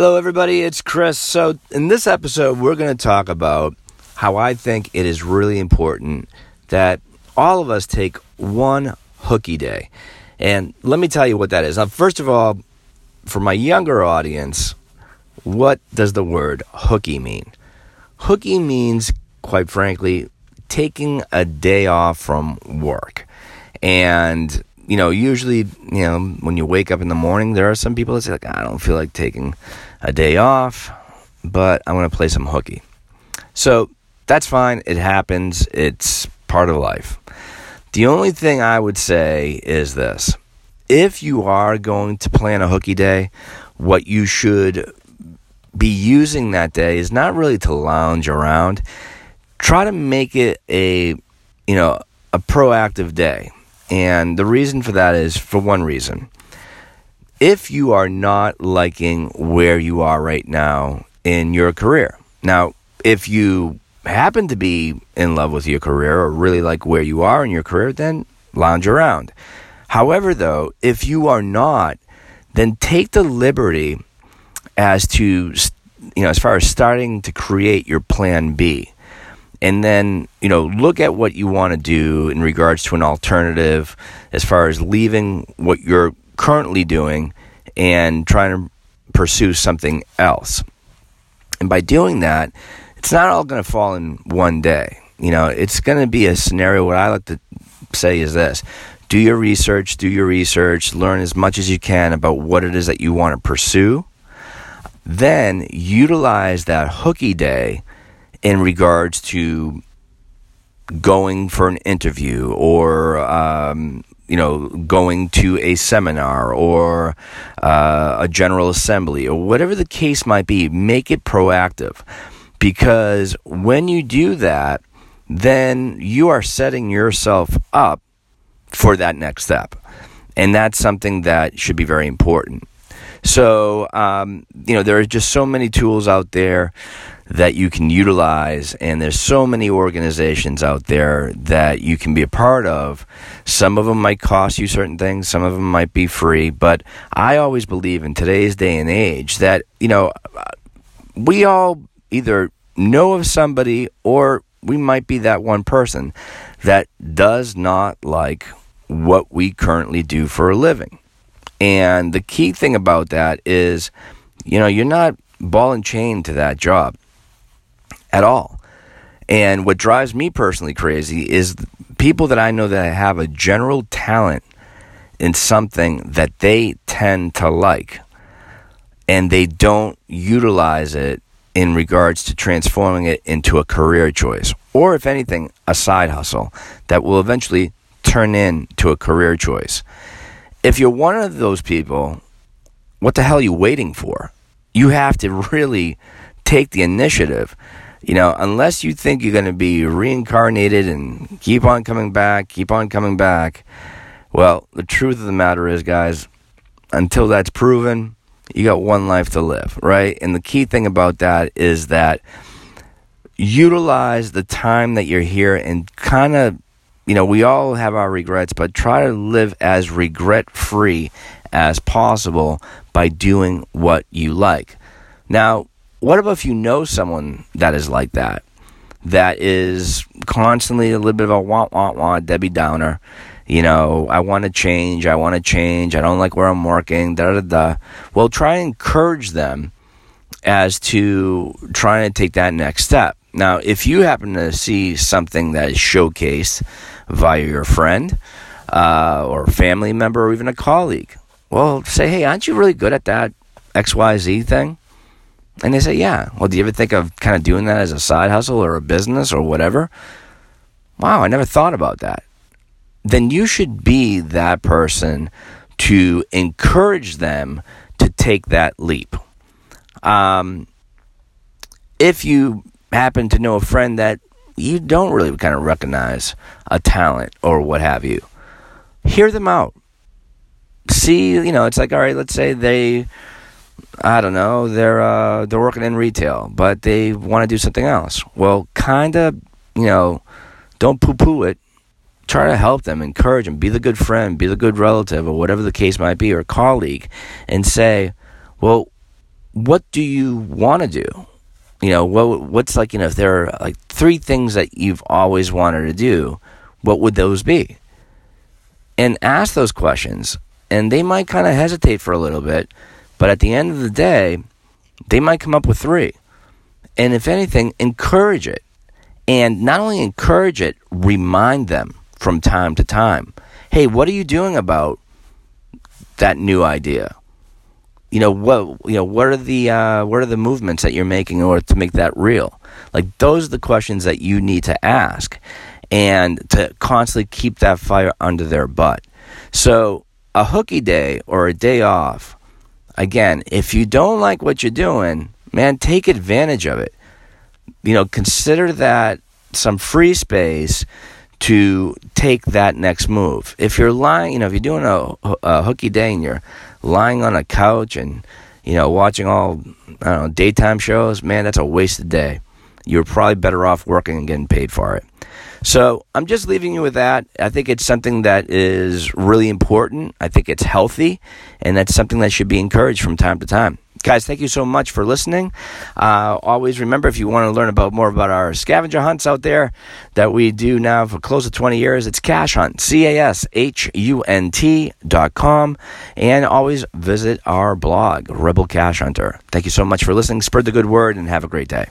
Hello, everybody. It's Chris. So, in this episode, we're going to talk about how I think it is really important that all of us take one hooky day. And let me tell you what that is. Now, first of all, for my younger audience, what does the word hooky mean? Hooky means, quite frankly, taking a day off from work. And you know, usually, you know, when you wake up in the morning, there are some people that say, like, I don't feel like taking a day off, but I'm going to play some hooky. So that's fine. It happens. It's part of life. The only thing I would say is this if you are going to plan a hooky day, what you should be using that day is not really to lounge around. Try to make it a, you know, a proactive day and the reason for that is for one reason. If you are not liking where you are right now in your career, now, if you happen to be in love with your career or really like where you are in your career, then lounge around. However, though, if you are not, then take the liberty as to, you know, as far as starting to create your plan B and then you know look at what you want to do in regards to an alternative as far as leaving what you're currently doing and trying to pursue something else. And by doing that it's not all going to fall in one day. You know it's going to be a scenario what i like to say is this do your research do your research learn as much as you can about what it is that you want to pursue. Then utilize that hooky day in regards to going for an interview or um, you know going to a seminar or uh, a general assembly or whatever the case might be make it proactive. Because when you do that then you are setting yourself up for that next step. And that's something that should be very important. So um, you know there are just so many tools out there that you can utilize. And there's so many organizations out there that you can be a part of. Some of them might cost you certain things, some of them might be free. But I always believe in today's day and age that, you know, we all either know of somebody or we might be that one person that does not like what we currently do for a living. And the key thing about that is, you know, you're not ball and chain to that job at all. And what drives me personally crazy is people that I know that have a general talent in something that they tend to like and they don't utilize it in regards to transforming it into a career choice or if anything a side hustle that will eventually turn into a career choice. If you're one of those people, what the hell are you waiting for? You have to really take the initiative you know, unless you think you're going to be reincarnated and keep on coming back, keep on coming back, well, the truth of the matter is, guys, until that's proven, you got one life to live, right? And the key thing about that is that utilize the time that you're here and kind of, you know, we all have our regrets, but try to live as regret free as possible by doing what you like. Now, what about if you know someone that is like that? That is constantly a little bit of a want, want, want, Debbie Downer. You know, I want to change. I want to change. I don't like where I'm working. Da da da. Well, try and encourage them as to trying to take that next step. Now, if you happen to see something that is showcased via your friend uh, or family member or even a colleague, well, say, hey, aren't you really good at that XYZ thing? And they say, yeah. Well, do you ever think of kind of doing that as a side hustle or a business or whatever? Wow, I never thought about that. Then you should be that person to encourage them to take that leap. Um, if you happen to know a friend that you don't really kind of recognize a talent or what have you, hear them out. See, you know, it's like, all right, let's say they I don't know, they're uh, they're working in retail, but they want to do something else. Well, kind of, you know, don't poo-poo it. Try to help them, encourage them, be the good friend, be the good relative, or whatever the case might be, or colleague, and say, well, what do you want to do? You know, what what's like, you know, if there are like three things that you've always wanted to do, what would those be? And ask those questions. And they might kind of hesitate for a little bit, but at the end of the day, they might come up with three. And if anything, encourage it. And not only encourage it, remind them from time to time. Hey, what are you doing about that new idea? You know what? You know what are the uh, what are the movements that you're making in order to make that real? Like those are the questions that you need to ask, and to constantly keep that fire under their butt. So a hooky day or a day off. Again, if you don't like what you're doing, man, take advantage of it. You know, consider that some free space to take that next move. If you're lying, you know, if you're doing a, a hooky day and you're lying on a couch and you know watching all I don't know daytime shows, man, that's a wasted day. You're probably better off working and getting paid for it. So I'm just leaving you with that. I think it's something that is really important. I think it's healthy, and that's something that should be encouraged from time to time. Guys, thank you so much for listening. Uh, always remember if you want to learn about more about our scavenger hunts out there that we do now for close to 20 years, it's Cash Hunt, C A S H U N T dot com. And always visit our blog, Rebel Cash Hunter. Thank you so much for listening. Spread the good word and have a great day.